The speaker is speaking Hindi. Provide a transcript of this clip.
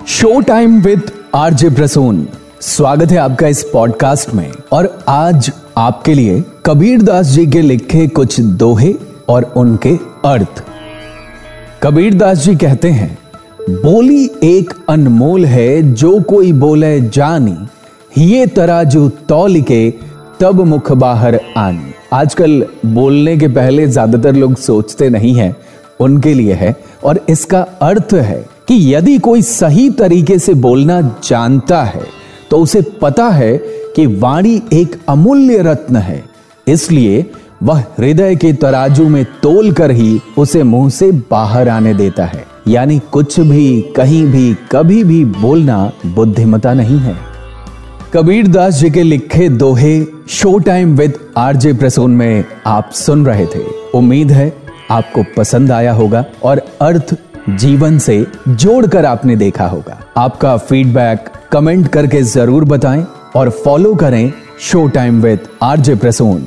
Show time with RJ Prasoon स्वागत है आपका इस पॉडकास्ट में। और आज आपके लिए कबीर दास जी के लिखे कुछ दोहे और उनके अर्थ। कबीर दास जी कहते हैं, बोली एक अनमोल है, जो कोई बोले जानी। ये तराजू तौल के, तब मुख बाहर आनी। आजकल बोलने के पहले ज़्यादातर लोग सोचते नहीं हैं उनके लिए है और इसका अर्थ है कि यदि कोई सही तरीके से बोलना जानता है तो उसे पता है कि वाणी एक अमूल्य रत्न है। इसलिए वह हृदय के तराजू में तोल कर ही उसे मुँह से बाहर आने देता है। यानी कुछ भी, कहीं भी, कभी भी बोलना बुद्धिमता नहीं है। कबीर दास जी के लिखे दोहे show time with RJ Prasoon में आप सुन रहे थे। उम्मीद है आपको पसंद आया होगा और अर्थ जीवन से जोड़कर आपने देखा होगा। आपका फीडबैक कमेंट करके ज़रूर बताएँ और फॉलो करें show time with RJ Prasoon.